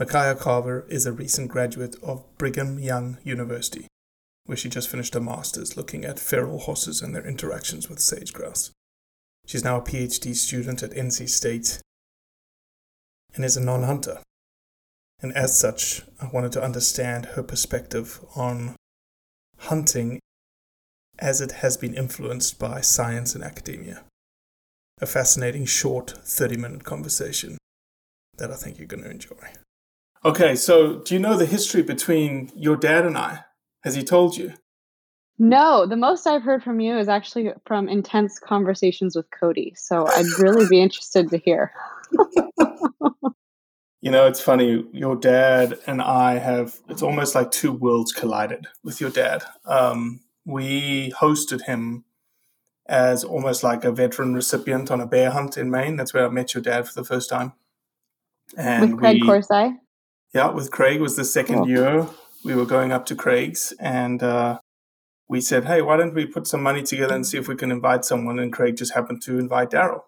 Micaiah Carver is a recent graduate of Brigham Young University, where she just finished a master's looking at feral horses and their interactions with sage grouse. She's now a PhD student at NC State and is a non hunter. And as such, I wanted to understand her perspective on hunting as it has been influenced by science and academia. A fascinating, short 30 minute conversation that I think you're going to enjoy. Okay, so do you know the history between your dad and I? Has he told you? No, the most I've heard from you is actually from intense conversations with Cody. So I'd really be interested to hear. You know, it's funny. Your dad and I have, it's almost like two worlds collided with your dad. Um, we hosted him as almost like a veteran recipient on a bear hunt in Maine. That's where I met your dad for the first time. And with Craig we, Corsai? Yeah, with Craig was the second Cool. year. We were going up to Craig's and uh, we said, hey, why don't we put some money together and see if we can invite someone? And Craig just happened to invite Daryl.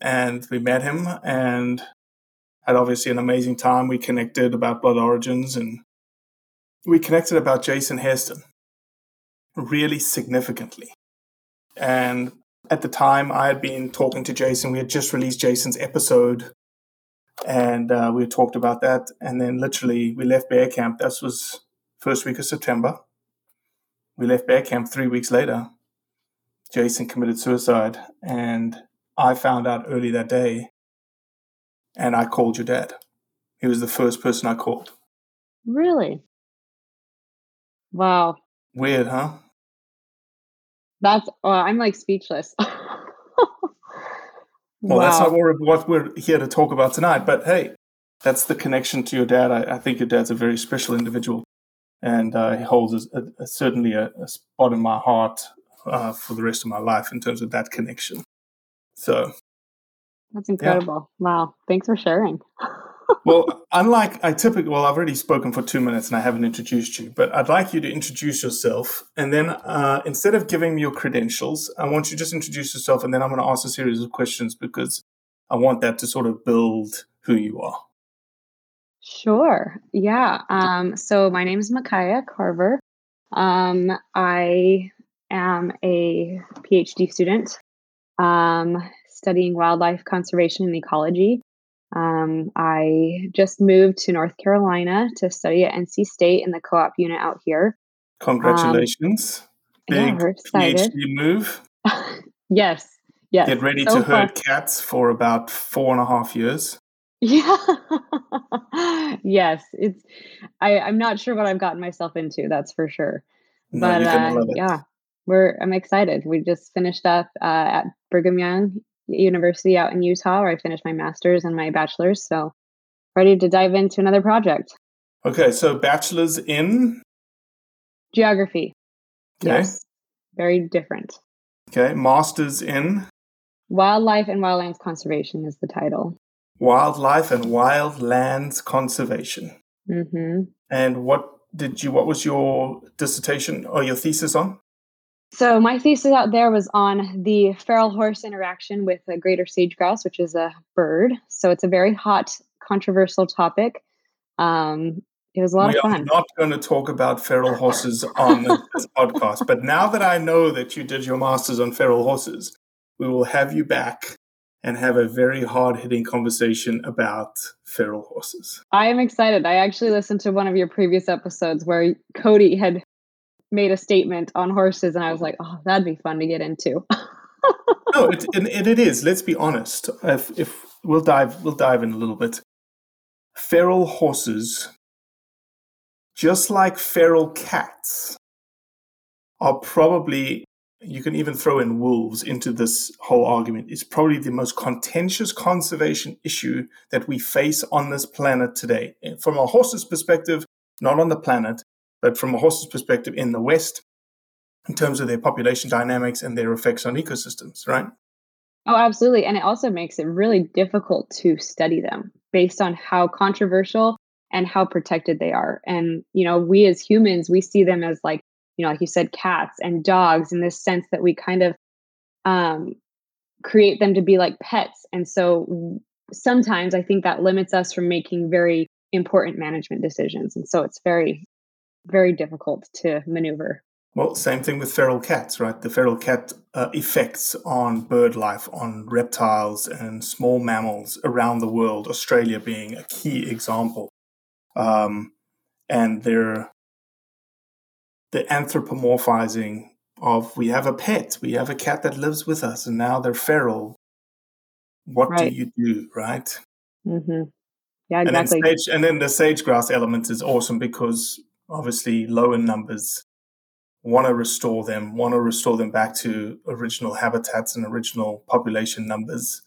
And we met him and had obviously an amazing time. We connected about Blood Origins and we connected about Jason Hairston really significantly. And at the time, I had been talking to Jason. We had just released Jason's episode and uh, we talked about that. And then literally, we left bear camp. That was first week of September. We left bear camp three weeks later. Jason committed suicide, and I found out early that day. And I called your dad. He was the first person I called. Really? Wow. Weird, huh? That's, oh, I'm like speechless. Well, that's not what we're, what we're here to talk about tonight. But hey, that's the connection to your dad. I, I think your dad's a very special individual, and uh, he holds a, a, certainly a, a spot in my heart uh, for the rest of my life in terms of that connection. So, That's incredible. Wow. Thanks for sharing. well, unlike I typically, well, I've already spoken for two minutes and I haven't introduced you, but I'd like you to introduce yourself. And then uh, instead of giving me your credentials, I want you to just introduce yourself. And then I'm going to ask a series of questions because I want that to sort of build who you are. Sure. Yeah. Um, so my name is Micaiah Carver. Um, I am a PhD student um, studying wildlife conservation and ecology. Um, I just moved to North Carolina to study at NC State in the co op unit out here. Congratulations. Um, yeah, Big we're excited. PhD move. Yes. yes. Get ready so to far- herd cats for about four and a half years. Yeah. yes, it's. I I'm not sure what I've gotten myself into. That's for sure. No, but uh, yeah, we're. I'm excited. We just finished up uh, at Brigham Young University out in Utah, where I finished my master's and my bachelor's. So ready to dive into another project. Okay, so bachelor's in Geography. Okay. Yes. Very different. okay, master's in Wildlife and wildlands conservation is the title. wildlife and wildlands conservation. hmm And what did you? What was your dissertation or your thesis on? So my thesis out there was on the feral horse interaction with a greater sage grouse, which is a bird. So it's a very hot, controversial topic. Um, it was a lot we of fun. are not going to talk about feral horses on this podcast, but now that I know that you did your masters on feral horses, we will have you back and have a very hard hitting conversation about feral horses. I am excited. I actually listened to one of your previous episodes where Cody had made a statement on horses, and I was like, "Oh, that'd be fun to get into." no, it, and it, it is. Let's be honest. If, if we'll dive, we'll dive in a little bit. Feral horses, just like feral cats, are probably. You can even throw in wolves into this whole argument. It's probably the most contentious conservation issue that we face on this planet today. From a horse's perspective, not on the planet, but from a horse's perspective in the West, in terms of their population dynamics and their effects on ecosystems, right? Oh, absolutely. And it also makes it really difficult to study them based on how controversial and how protected they are. And, you know, we as humans, we see them as like, you know, like you said, cats and dogs in this sense that we kind of um, create them to be like pets. And so sometimes I think that limits us from making very important management decisions. And so it's very, very difficult to maneuver. Well, same thing with feral cats, right? The feral cat uh, effects on bird life, on reptiles and small mammals around the world, Australia being a key example. Um, and they're the anthropomorphizing of we have a pet, we have a cat that lives with us, and now they're feral. What Right. do you do, right? hmm Yeah, And then, exactly. sage, and then the sage grouse element is awesome because obviously low in numbers want to restore them, want to restore them back to original habitats and original population numbers.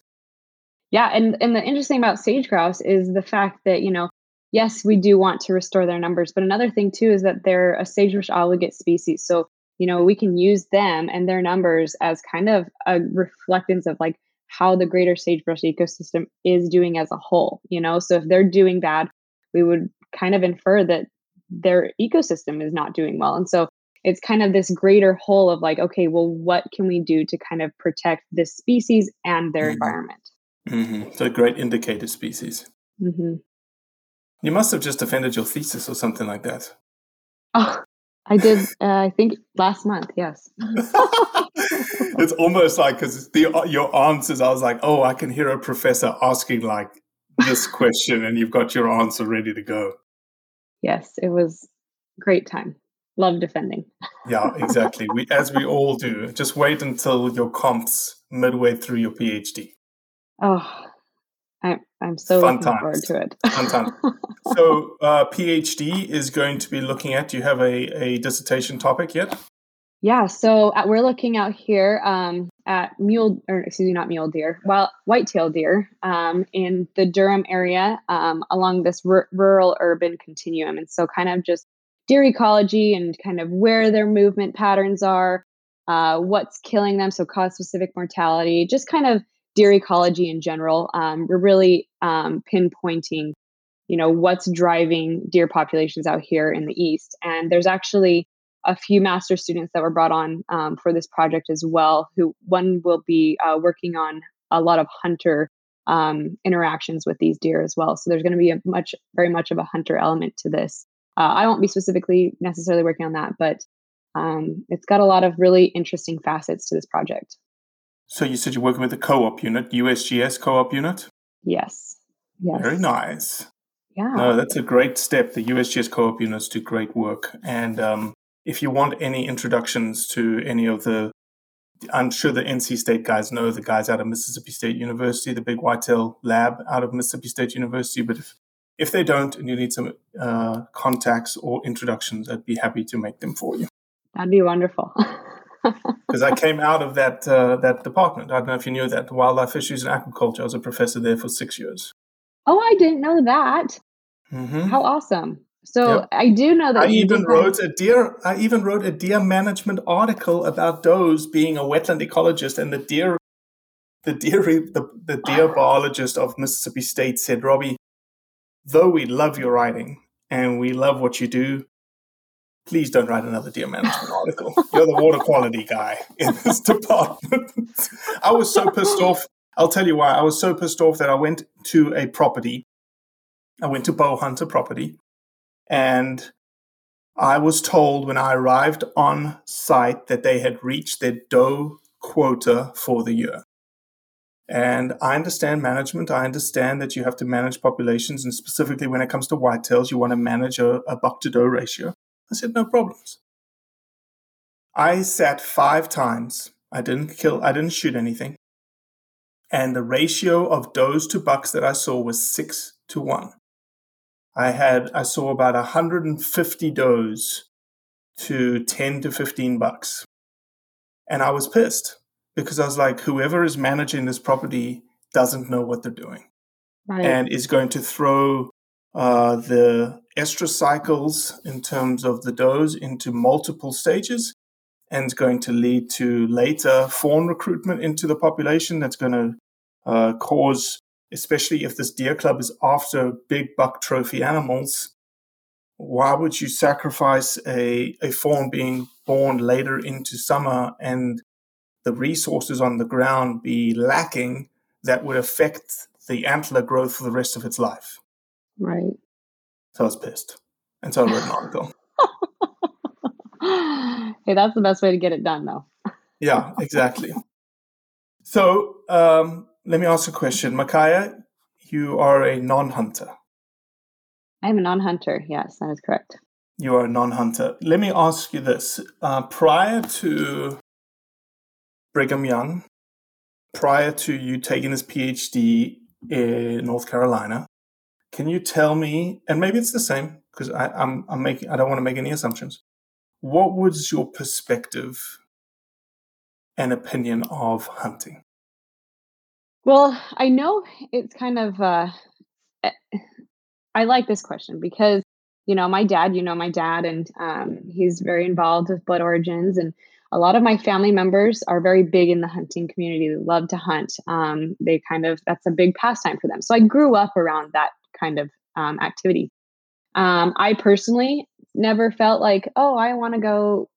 Yeah, and and the interesting about sage grouse is the fact that you know, yes, we do want to restore their numbers, but another thing too is that they're a sagebrush obligate species. So you know, we can use them and their numbers as kind of a reflectance of like how the greater sagebrush ecosystem is doing as a whole. You know, so if they're doing bad, we would kind of infer that their ecosystem is not doing well, and so it's kind of this greater whole of like, okay, well, what can we do to kind of protect this species and their Mhm. environment? hmm So, a great indicator species. hmm You must have just defended your thesis or something like that. Oh, I did. Uh, I think last month. Yes. it's almost like because your answers, I was like, oh, I can hear a professor asking like this question, and you've got your answer ready to go. Yes, it was great time. Love defending. Yeah, exactly. we as we all do. Just wait until your comps midway through your PhD. Oh, I'm I'm so Fun looking forward times. to it. Fun time. so, uh, PhD is going to be looking at. Do you have a, a dissertation topic yet? Yeah, so uh, we're looking out here um, at mule, or excuse me, not mule deer, well, whitetail deer um, in the Durham area um, along this r- rural urban continuum. And so, kind of just deer ecology and kind of where their movement patterns are, uh, what's killing them, so cause specific mortality, just kind of deer ecology in general. Um, we're really um, pinpointing, you know, what's driving deer populations out here in the east. And there's actually a few master students that were brought on um, for this project as well. Who one will be uh, working on a lot of hunter um, interactions with these deer as well. So there's going to be a much, very much of a hunter element to this. Uh, I won't be specifically necessarily working on that, but um, it's got a lot of really interesting facets to this project. So you said you're working with the co-op unit, USGS co-op unit. Yes. Yes. Very nice. Yeah. No, that's a great step. The USGS co-op units do great work. And um, if you want any introductions to any of the I'm sure the NC State guys know the guys out of Mississippi State University, the Big Whitetail Lab out of Mississippi State University. But if if they don't, and you need some uh, contacts or introductions, I'd be happy to make them for you. That'd be wonderful. Because I came out of that uh, that department. I don't know if you knew that wildlife fisheries and aquaculture. I was a professor there for six years. Oh, I didn't know that. Mm-hmm. How awesome! So Yep. I do know that I even wrote a deer. I even wrote a deer management article about does being a wetland ecologist, and the deer, the deer, the, the deer biologist of Mississippi State said, "Robbie, though we love your writing and we love what you do, please don't write another deer management article. You're the water quality guy in this department." I was so pissed off. I'll tell you why. I was so pissed off that I went to a property. I went to bow hunter property and I was told when I arrived on site that they had reached their doe quota for the year. And I understand management. I understand that you have to manage populations, and specifically when it comes to whitetails, you want to manage a, a buck to doe ratio. I said, no problems. I sat five times. I didn't kill, I didn't shoot anything. And the ratio of does to bucks that I saw was six to one. I had I saw about 150 does to 10 to 15 bucks. And I was pissed because I was like, whoever is managing this property doesn't know what they're doing Right. and is going to throw uh, the estrus cycles in terms of the does into multiple stages and is going to lead to later fawn recruitment into the population that's going to uh, cause especially if this deer club is after big buck trophy animals, why would you sacrifice a, a fawn being born later into summer and the resources on the ground be lacking that would affect the antler growth for the rest of its life? right. So I was pissed. And so I wrote an article. hey, that's the best way to get it done, though. Yeah, exactly. So um, let me ask a question. Micaiah, you are a non hunter. I'm a non-hunter. Yes, that is correct. You are a non hunter. Let me ask you this. Uh, prior to Brigham Young, prior to you taking this PhD in North Carolina, can you tell me, and maybe it's the same because I'm, I'm making, I don't want to make any assumptions. What was your perspective and opinion of hunting? Well, I know it's kind of. Uh, eh, I like this question because you know my dad. You know my dad, and um, he's very involved with Blood Origins, and a lot of my family members are very big in the hunting community. They love to hunt. Um, they kind of that's a big pastime for them. So I grew up around that kind of um, activity. Um, I personally never felt like, oh, I want to go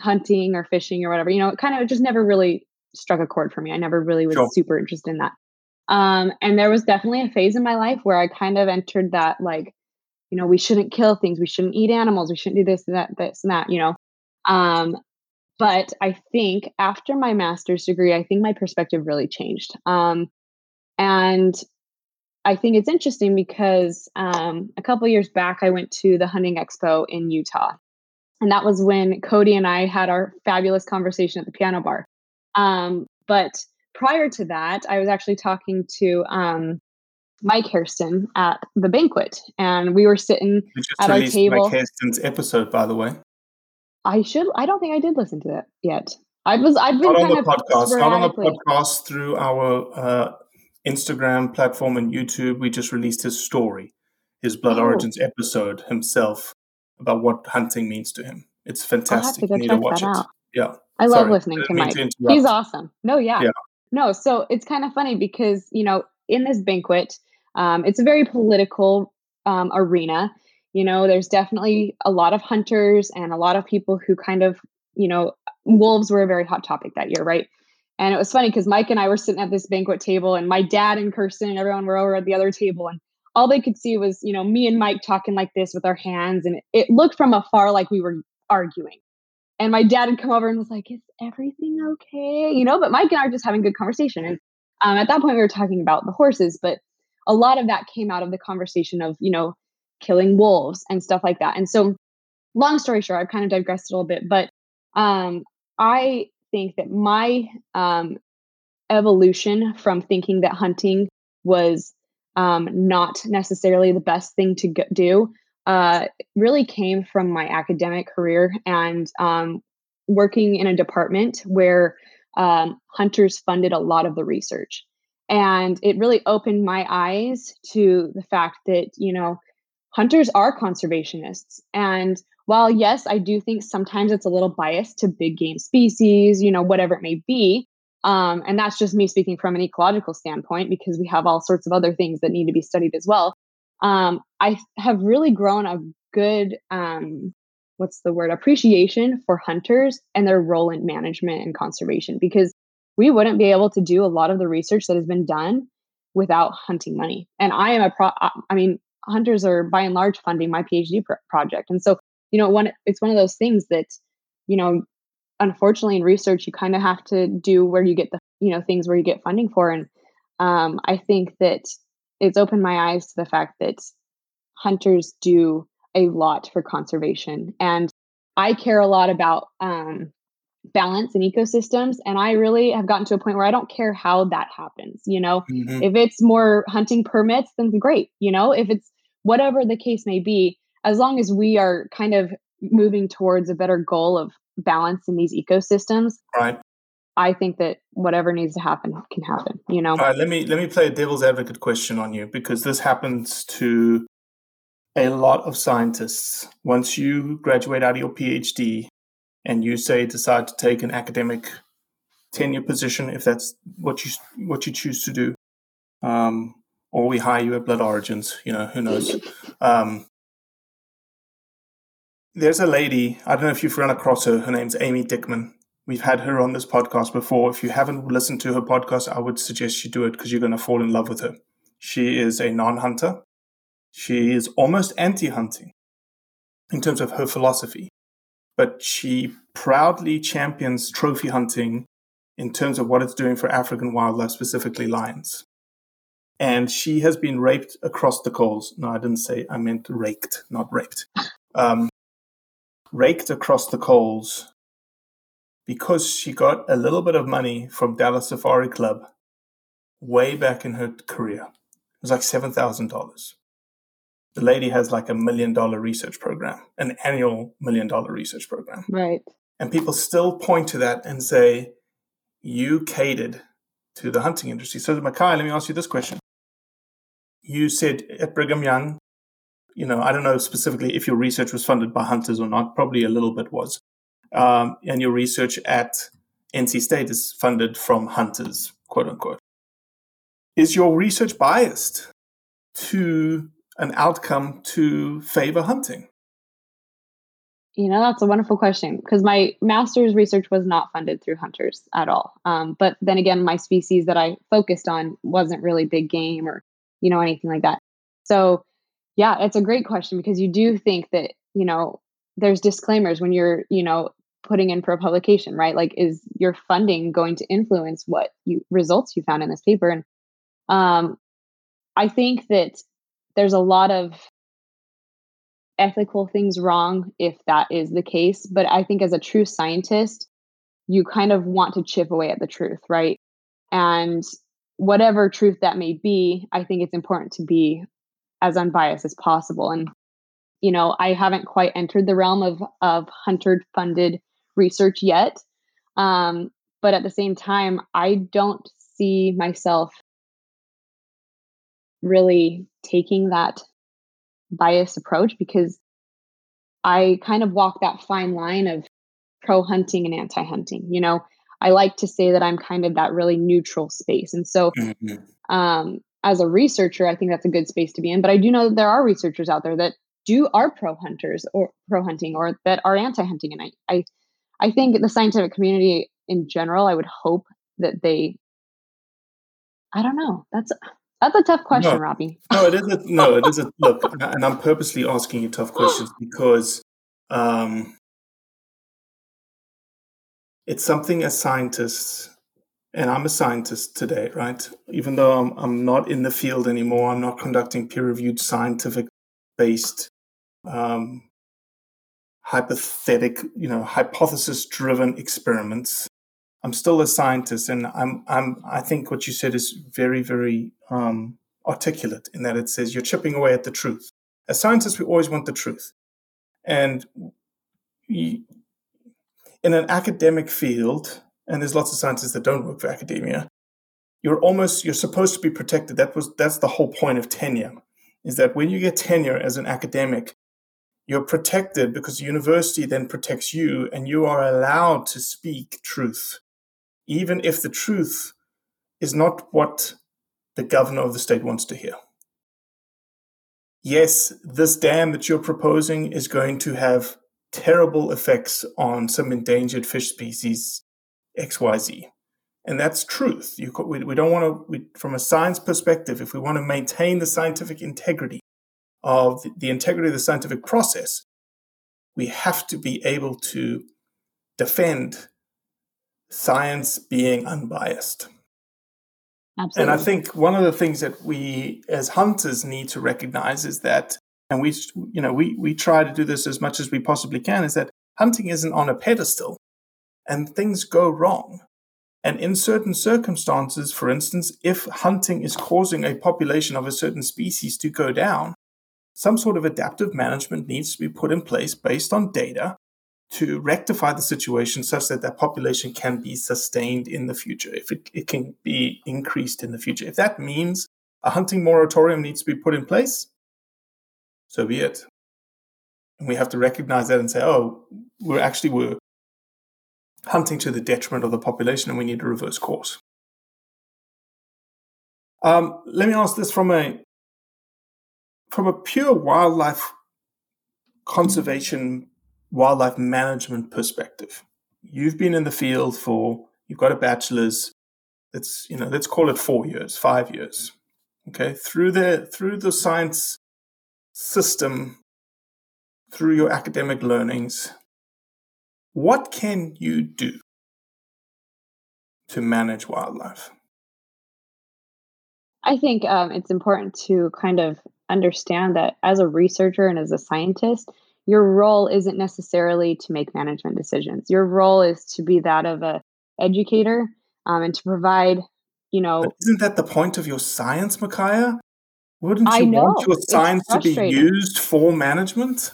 hunting or fishing or whatever. You know, it kind of just never really struck a chord for me. I never really was Sure. super interested in that. Um, and there was definitely a phase in my life where I kind of entered that like, you know, we shouldn't kill things, we shouldn't eat animals, we shouldn't do this and that, this and that, you know. Um, but I think after my master's degree, I think my perspective really changed. Um, and I think it's interesting because um, a couple years back, I went to the hunting expo in Utah. And that was when Cody and I had our fabulous conversation at the piano bar. Um, but prior to that, I was actually talking to um, Mike Hairston at the banquet, and we were sitting at our table. Mike Hairston's episode, by the way. I should. I don't think I did listen to that yet. I was. I've been Not on kind the of podcast, not on the podcast, through our uh, Instagram platform and YouTube. We just released his story, his Blood Oh. Origins episode himself about what hunting means to him. It's fantastic. you need to watch it. out. Yeah. I love Sorry, listening to Mike. to He's awesome. No, yeah. Yeah. No, so it's kind of funny because, you know, in this banquet, um, it's a very political um, arena. You know, there's definitely a lot of hunters and a lot of people who kind of, you know, wolves were a very hot topic that year, right? And it was funny because Mike and I were sitting at this banquet table, and my dad and Kirsten and everyone were over at the other table, and all they could see was, you know, me and Mike talking like this with our hands, and it, it looked from afar like we were arguing. And my dad had come over and was like, "Is everything okay?" You know, but Mike and I are just having a good conversation, and um, at that point we were talking about the horses, but a lot of that came out of the conversation of, you know, killing wolves and stuff like that. And so, long story short, I've kind of digressed a little bit, but um, I think that my um, evolution from thinking that hunting was um, not necessarily the best thing to do uh, really came from my academic career and um, working in a department where um, hunters funded a lot of the research. And it really opened my eyes to the fact that, you know, hunters are conservationists. And while, yes, I do think sometimes it's a little biased to big game species, you know, whatever it may be. Um, and that's just me speaking from an ecological standpoint because we have all sorts of other things that need to be studied as well. Um, I have really grown a good, um, what's the word, appreciation for hunters and their role in management and conservation because we wouldn't be able to do a lot of the research that has been done without hunting money. And I am a pro, I mean, hunters are by and large funding my PhD project. And so, you know, one, it's one of those things that, you know, unfortunately in research, you kind of have to do where you get the, you know, things where you get funding for. And um, I think that it's opened my eyes to the fact that hunters do a lot for conservation. And I care a lot about um, balance in ecosystems and i really have gotten to a point where i don't care how that happens you know mm-hmm. if it's more hunting permits then great you know if it's whatever the case may be as long as we are kind of moving towards a better goal of balance in these ecosystems right i think that whatever needs to happen can happen you know? All right let me let me play a devil's advocate question on you because this happens to a lot of scientists. Once you graduate out of your phd and you say decide to take an academic tenure position if that's what you what you choose to do um, or we hire you at blood origins you know who knows? Um, there's a lady i don't know if you've run across her her name's amy dickman we've had her on this podcast before if you haven't listened to her podcast i would suggest you do it because you're going to fall in love with her she is a non-hunter she is almost anti-hunting in terms of her philosophy but she proudly champions trophy hunting in terms of what it's doing for African wildlife, specifically lions. And she has been raped across the coals. No, I didn't say, I meant raked, not raped. Um, raked across the coals because she got a little bit of money from Dallas Safari Club way back in her career. It was like $7,000 the lady has like a million dollar research program, an annual million dollar research program. Right. And people still point to that and say, you catered to the hunting industry. So, Makai, let me ask you this question. You said at Brigham Young, you know, I don't know specifically if your research was funded by hunters or not, probably a little bit was. Um, and your research at NC State is funded from hunters, quote unquote. Is your research biased to an outcome to favor hunting? You know, that's a wonderful question because my master's research was not funded through hunters at all. Um, but then again, my species that I focused on wasn't really big game or, you know, anything like that. So, yeah, it's a great question because you do think that, you know, there's disclaimers when you're, you know, putting in for a publication, right? Like, is your funding going to influence what you results you found in this paper? And um, I think that there's a lot of ethical things wrong if that is the case. But I think as a true scientist, you kind of want to chip away at the truth, right? And whatever truth that may be, I think it's important to be as unbiased as possible. And, you know, I haven't quite entered the realm of, of hunter funded research yet. Um, but at the same time, I don't see myself really taking that bias approach because I kind of walk that fine line of pro hunting and anti hunting. You know, I like to say that I'm kind of that really neutral space. And so, mm-hmm. um, as a researcher, I think that's a good space to be in. But I do know that there are researchers out there that do are pro hunters or pro hunting or that are anti hunting. And I, I, I think the scientific community in general, I would hope that they, I don't know. That's that's a tough question, no, Robbie. no, it is. A, no, it is. A, look, and I'm purposely asking you tough questions because um, it's something as scientists, and I'm a scientist today, right? Even though I'm, I'm not in the field anymore, I'm not conducting peer-reviewed scientific-based, um, hypothetic, you know, hypothesis-driven experiments. I'm still a scientist, and I'm I'm I think what you said is very very um, articulate in that it says you're chipping away at the truth. As scientists, we always want the truth, and in an academic field, and there's lots of scientists that don't work for academia. You're almost you're supposed to be protected. That was that's the whole point of tenure, is that when you get tenure as an academic, you're protected because the university then protects you, and you are allowed to speak truth even if the truth is not what the governor of the state wants to hear. Yes, this dam that you're proposing is going to have terrible effects on some endangered fish species XYZ. And that's truth. You, we, we don't want to, from a science perspective, if we want to maintain the scientific integrity of the, integrity of the scientific process, we have to be able to defend science being unbiased. Absolutely. And I think one of the things that we as hunters need to recognize is that, and we, you know, we, we try to do this as much as we possibly can, is that hunting isn't on a pedestal and things go wrong. And in certain circumstances, for instance, if hunting is causing a population of a certain species to go down, some sort of adaptive management needs to be put in place based on data to rectify the situation such that that population can be sustained in the future, if it, it can be increased in the future. If that means a hunting moratorium needs to be put in place, so be it. And we have to recognize that and say, oh, we're actually we're hunting to the detriment of the population and we need to reverse course. Um, let me ask this from a from a pure wildlife conservation wildlife management perspective. You've been in the field for, you've got a bachelor's, it's, you know, let's call it four years, five years. Okay. Through the, through the science system, through your academic learnings, what can you do to manage wildlife? I think um, it's important to kind of understand that as a researcher and as a scientist, your role isn't necessarily to make management decisions. Your role is to be that of a educator um, and to provide, you know. But isn't that the point of your science, Micaiah? Wouldn't you want your science to be used for management?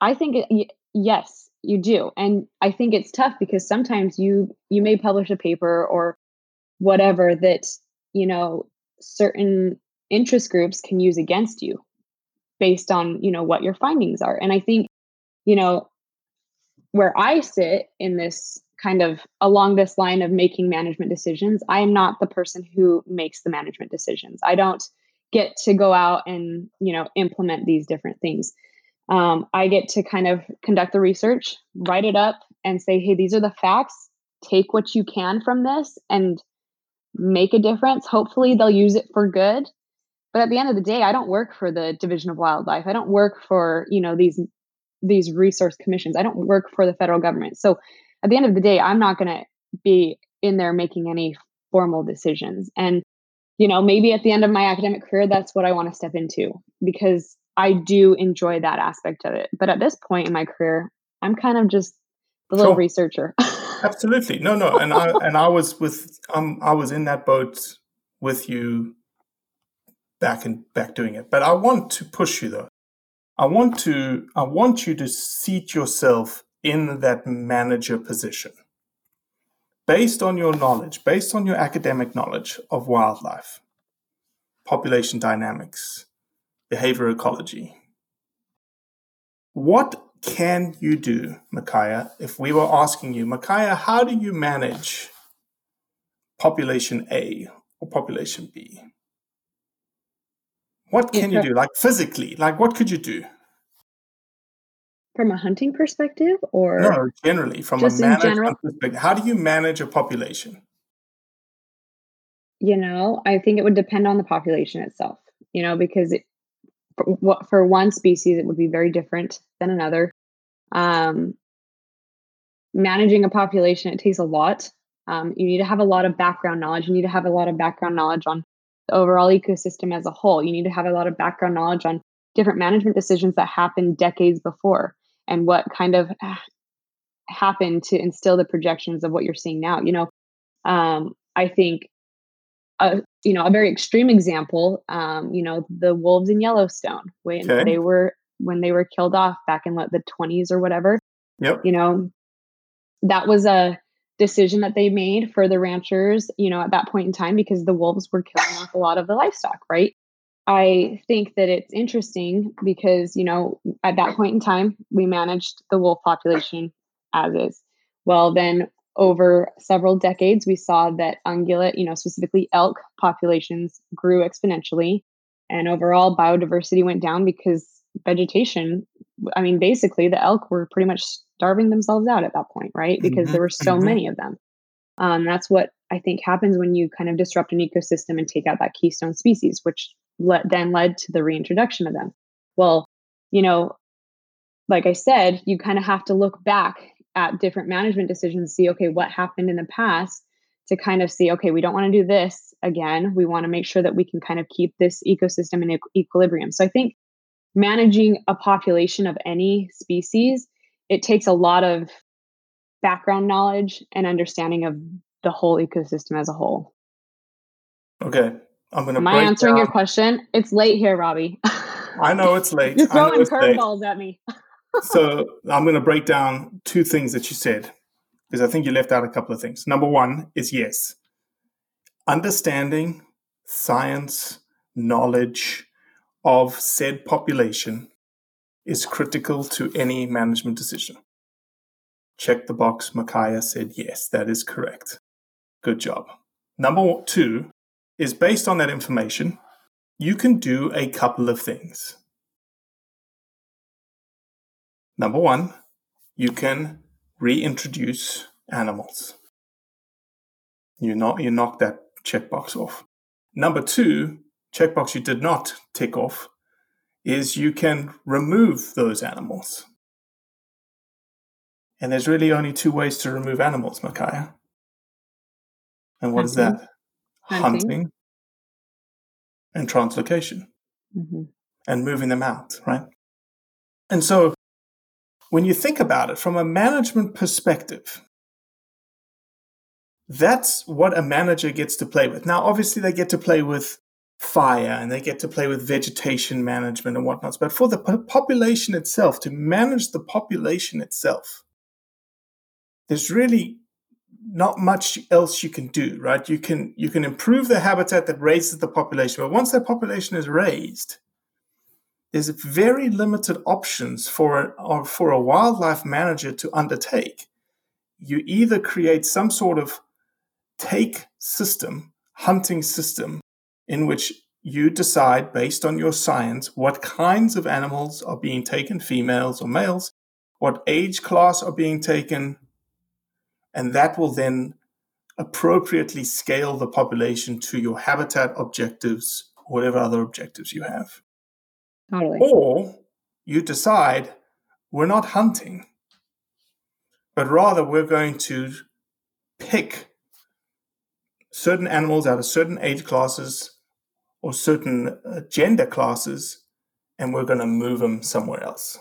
I think it, yes, you do, and I think it's tough because sometimes you you may publish a paper or whatever that you know certain interest groups can use against you based on you know what your findings are and i think you know where i sit in this kind of along this line of making management decisions i am not the person who makes the management decisions. I don't get to go out and you know implement these different things. Um, i get to kind of conduct the research write it up and say hey these are the facts. Take what you can from this and make a difference. Hopefully they'll use it for good but at the end of the day i don't work for the division of wildlife. I don't work for you know these these resource commissions. I don't work for the federal government. So at the end of the day i'm not going to be in there making any formal decisions. And you know maybe at the end of my academic career that's what i want to step into because i do enjoy that aspect of it. But at this point in my career i'm kind of just the little sure. researcher. Absolutely. No no. And i and i was with um i was in that boat with you back and back doing it. But I want to push you though. I want to I want you to seat yourself in that manager position. Based on your knowledge, based on your academic knowledge of wildlife, population dynamics, behavior ecology. What can you do, Micaiah, if we were asking you, Micaiah, how do you manage population A or population B? What can you do, like physically? Like, what could you do? From a hunting perspective, or no, generally from a management perspective, how do you manage a population? You know, I think it would depend on the population itself. You know, because it, for, for one species, it would be very different than another. Um, managing a population, it takes a lot. Um, you need to have a lot of background knowledge. You need to have a lot of background knowledge on the overall ecosystem as a whole. You need to have a lot of background knowledge on different management decisions that happened decades before and what kind of happened to instill the projections of what you're seeing now. You know, Um, I think a you know a very extreme example, um, you know, the wolves in Yellowstone when Okay. they were when they were killed off back in what, the 20s or whatever. Yep. You know, that was a decision that they made for the ranchers, you know, at that point in time because the wolves were killing off a lot of the livestock, right? I think that it's interesting because, you know, at that point in time, we managed the wolf population as is. Well, then over several decades, we saw that ungulate, you know, specifically elk populations grew exponentially. And overall, biodiversity went down because vegetation, I mean, basically, the elk were pretty much starving themselves out at that point, right? Because Mhm, there were so mhm. many of them. Um, that's what I think happens when you kind of disrupt an ecosystem and take out that keystone species, which le- then led to the reintroduction of them. Well, you know, like I said, you kind of have to look back at different management decisions, see, okay, what happened in the past to kind of see, okay, we don't want to do this again. We want to make sure that we can kind of keep this ecosystem in equ- equilibrium. So I think managing a population of any species, it takes a lot of background knowledge and understanding of the whole ecosystem as a whole. Okay. I'm going to Am I answering down. your question? It's late here, Robbie. I know it's late. You're throwing curveballs at me. so I'm going to break down two things that you said because I think you left out a couple of things. Number one is yes, understanding science, knowledge of said population is critical to any management decision. Check the box. Micaiah said yes, that is correct. Good job. Number two is based on that information, you can do a couple of things. Number one, you can reintroduce animals. You knock, you knock that checkbox off. Number two, checkbox you did not tick off, is you can remove those animals. And there's really only two ways to remove animals, Micaiah. And what is Hunting. that? Hunting. Hunting and translocation Mhm. and moving them out, right? And so when you think about it from a management perspective, that's what a manager gets to play with. Now, obviously, they get to play with fire and they get to play with vegetation management and whatnot. But for the population itself, to manage the population itself, there's really not much else you can do, right? You can you can improve the habitat that raises the population, but once that population is raised, there's very limited options for a, for a wildlife manager to undertake. You either create some sort of take system, hunting system, in which you decide based on your science what kinds of animals are being taken, females or males, what age class are being taken, and that will then appropriately scale the population to your habitat objectives, whatever other objectives you have. Totally. Or you decide we're not hunting, but rather we're going to pick certain animals out of certain age classes or certain uh, gender classes, and we're going to move them somewhere else.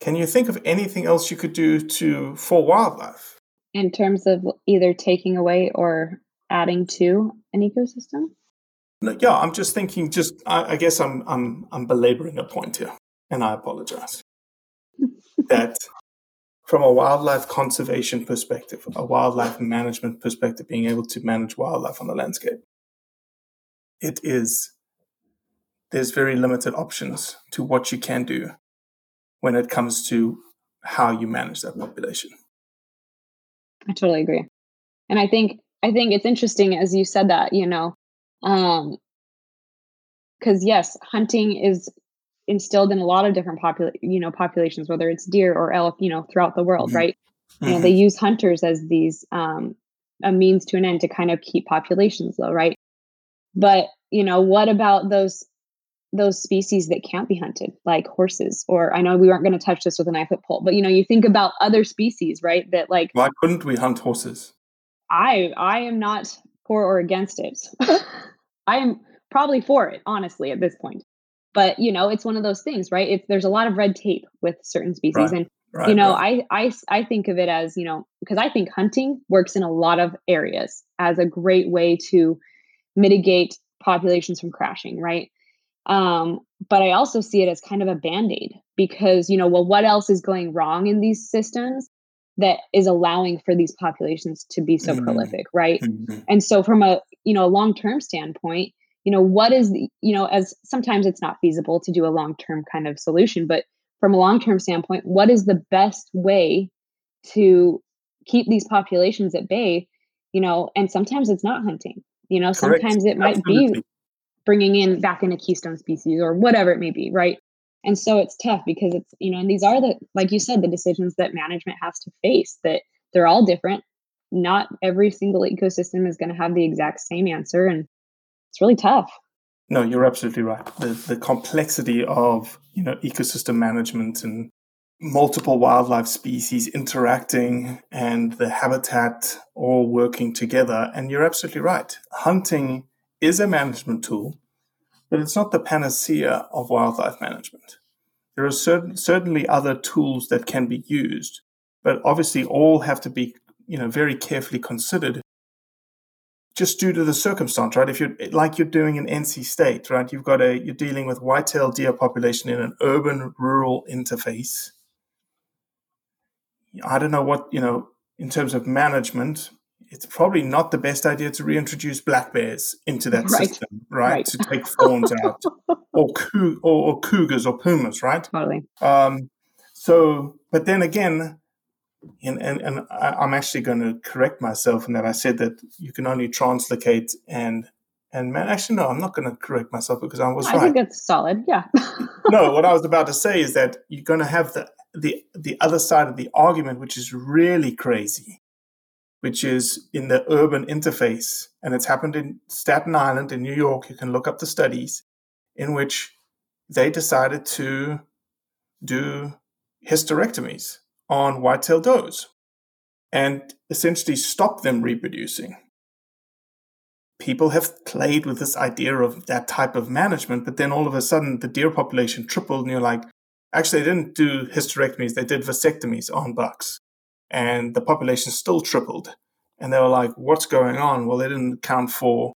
Can you think of anything else you could do to for wildlife? In terms of either taking away or adding to an ecosystem? No, yeah, I'm just thinking. Just I, I guess I'm I'm I'm belaboring a point here, and I apologize. that from a wildlife conservation perspective, a wildlife management perspective, being able to manage wildlife on the landscape, it is there's very limited options to what you can do when it comes to how you manage that population. I totally agree. And I think I think it's interesting as you said that, you know, um because yes, hunting is instilled in a lot of different popula- you know populations whether it's deer or elk you know throughout the world Mhm. right you know they use hunters as these um a means to an end to kind of keep populations low right but you know what about those those species that can't be hunted like horses or i know we weren't going to touch this with a nine foot pole but you know you think about other species right that like Why couldn't we hunt horses? I I am not for or against it. I am probably for it, honestly, at this point. But you know, it's one of those things, right? It's there's a lot of red tape with certain species, Right. and Right, you know, right. I, I I think of it as you know because I think hunting works in a lot of areas as a great way to mitigate populations from crashing, right? Um, but I also see it as kind of a band aid because you know, well, what else is going wrong in these systems that is allowing for these populations to be so mm-hmm. prolific, right? Mm-hmm. And so, from a you know a long term standpoint, you know, what is the, you know, as sometimes it's not feasible to do a long term kind of solution, but from a long term standpoint, what is the best way to keep these populations at bay? You know, and sometimes it's not hunting. You know, Correct. sometimes it might Absolutely. be bringing in back in a keystone species or whatever it may be, right? And so it's tough because it's, you know, and these are the, like you said, the decisions that management has to face that they're all different. Not every single ecosystem is going to have the exact same answer. And it's really tough. No, you're absolutely right. The the complexity of you know ecosystem management and multiple wildlife species interacting and the habitat all working together. And you're absolutely right. Hunting is a management tool, but it's not the panacea of wildlife management. There are certain, certainly other tools that can be used, but obviously all have to be you know very carefully considered just due to the circumstance, right? If you're like you're doing in NC State, right? You've got a you're dealing with white-tailed deer population in an urban rural interface. I don't know what you know in terms of management. It's probably not the best idea to reintroduce black bears into that right. system, right? right? To take fawns out, or, or, or cougars or pumas, right? Totally. Um, so, but then again, and, and, and I'm actually going to correct myself in that I said that you can only translocate and and man, actually no, I'm not going to correct myself because I was I right. I think it's solid. Yeah. no, what I was about to say is that you're going to have the the the other side of the argument, which is really crazy, which is in the urban interface, and it's happened in Staten Island in New York. You can look up the studies in which they decided to do hysterectomies on white-tailed does and essentially stop them reproducing. People have played with this idea of that type of management, but then all of a sudden the deer population tripled, and you're like, actually, they didn't do hysterectomies, they did vasectomies on bucks, and the population still tripled. And they were like, what's going on? Well, they didn't account for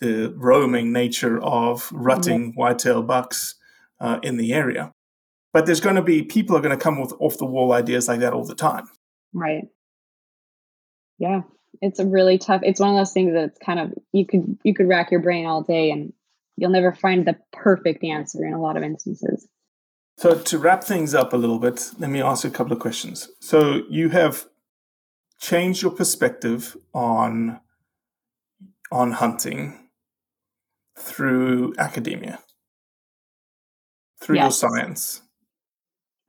the roaming nature of rutting white-tailed bucks uh, in the area. But there's going to be people are going to come with off the wall ideas like that all the time. Right. Yeah, it's a really tough. It's one of those things that's kind of you could you could rack your brain all day and you'll never find the perfect answer in a lot of instances. So to wrap things up a little bit, let me ask you a couple of questions. So you have changed your perspective on on hunting through academia, through yes. your science.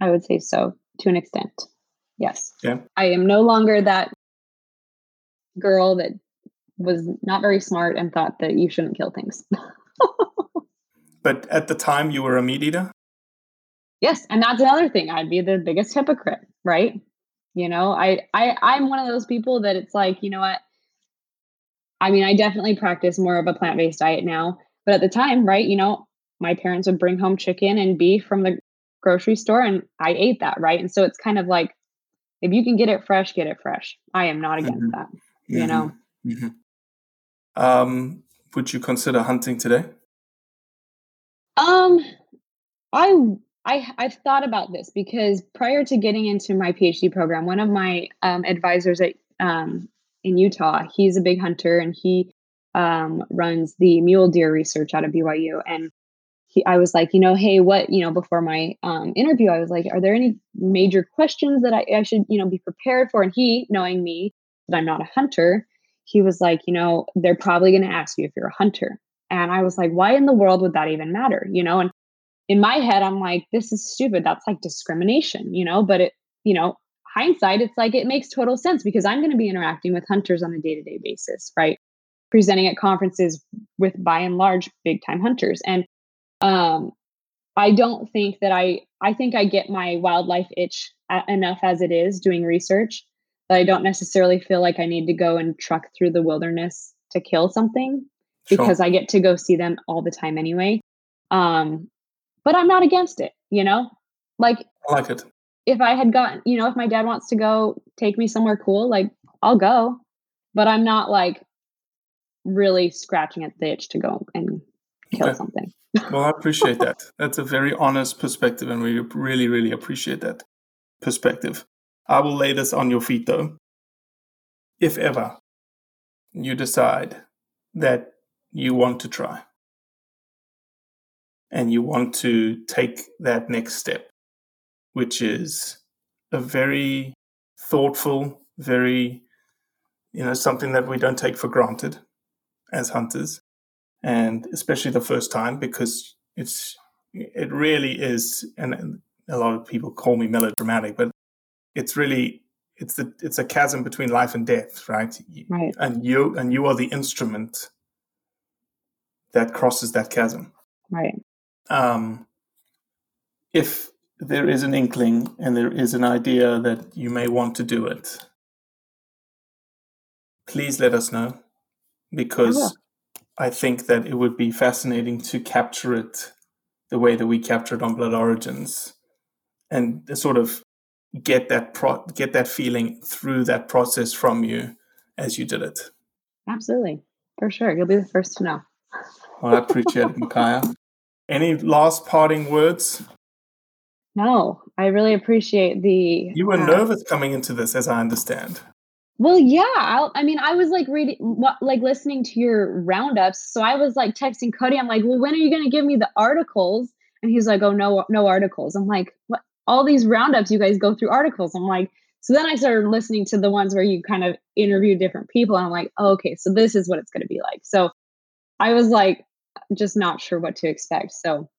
I would say so to an extent. Yes. Yeah. I am no longer that girl that was not very smart and thought that you shouldn't kill things. but at the time you were a meat eater? Yes, and that's another thing. I'd be the biggest hypocrite, right? You know, I I I'm one of those people that it's like, you know what? I mean, I definitely practice more of a plant-based diet now, but at the time, right, you know, my parents would bring home chicken and beef from the grocery store and I ate that, right? And so it's kind of like if you can get it fresh, get it fresh. I am not against mm-hmm. that, you mm-hmm. know. Mm-hmm. Um, would you consider hunting today? Um, I I I've thought about this because prior to getting into my PhD program, one of my um, advisors at um, in Utah, he's a big hunter and he um, runs the mule deer research out of BYU. And he, I was like, you know, hey, what, you know, before my um, interview, I was like, are there any major questions that I, I should, you know, be prepared for? And he, knowing me that I'm not a hunter, he was like, you know, they're probably going to ask you if you're a hunter. And I was like, why in the world would that even matter? You know, and in my head, I'm like, this is stupid. That's like discrimination, you know, but it, you know, hindsight, it's like it makes total sense because I'm going to be interacting with hunters on a day to day basis, right? Presenting at conferences with by and large big time hunters. And um, I don't think that I, I think I get my wildlife itch enough as it is doing research that I don't necessarily feel like I need to go and truck through the wilderness to kill something because sure. I get to go see them all the time anyway. Um, but I'm not against it, you know? Like, I like it. if I had gotten, you know, if my dad wants to go take me somewhere cool, like I'll go, but I'm not like really scratching at the itch to go and kill Okay. something. Well, I appreciate that. That's a very honest perspective, and we really, really appreciate that perspective. I will lay this on your feet, though. If ever you decide that you want to try and you want to take that next step, which is a very thoughtful, very, you know, something that we don't take for granted as hunters and especially the first time because it's it really is and a lot of people call me melodramatic but it's really it's the it's a chasm between life and death right Right. and you and you are the instrument that crosses that chasm Right. um if there is an inkling and there is an idea that you may want to do it please let us know because. I think that it would be fascinating to capture it the way that we captured on Blood Origins, and sort of get that pro- get that feeling through that process from you as you did it. Absolutely. For sure. You'll be the first to know. Well, I appreciate it, Micaiah. Any last parting words? No, I really appreciate the. You were uh, nervous coming into this, as I understand. Well, yeah. I, I mean, I was like reading, like listening to your roundups. So I was like texting Cody. I'm like, well, when are you going to give me the articles? And he's like, oh, no, no articles. I'm like, what? All these roundups, you guys go through articles. I'm like, so then I started listening to the ones where you kind of interview different people. And I'm like, oh, okay, so this is what it's going to be like. So I was like, just not sure what to expect. So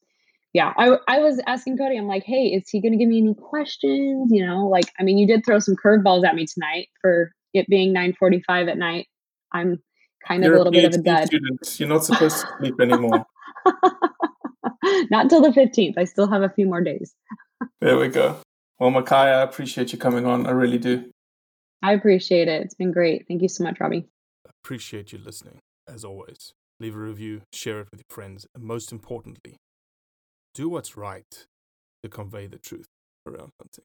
yeah, I, I was asking Cody, I'm like, hey, is he going to give me any questions? You know, like, I mean, you did throw some curveballs at me tonight for it being 9:45 at night. I'm kind of You're a little bit of a PhD dud. Student. You're not supposed to sleep anymore. Not until the 15th. I still have a few more days. there we go. Well, Makaya, I appreciate you coming on. I really do. I appreciate it. It's been great. Thank you so much, Robbie. Appreciate you listening, as always. Leave a review, share it with your friends, and most importantly, do what's right to convey the truth around hunting.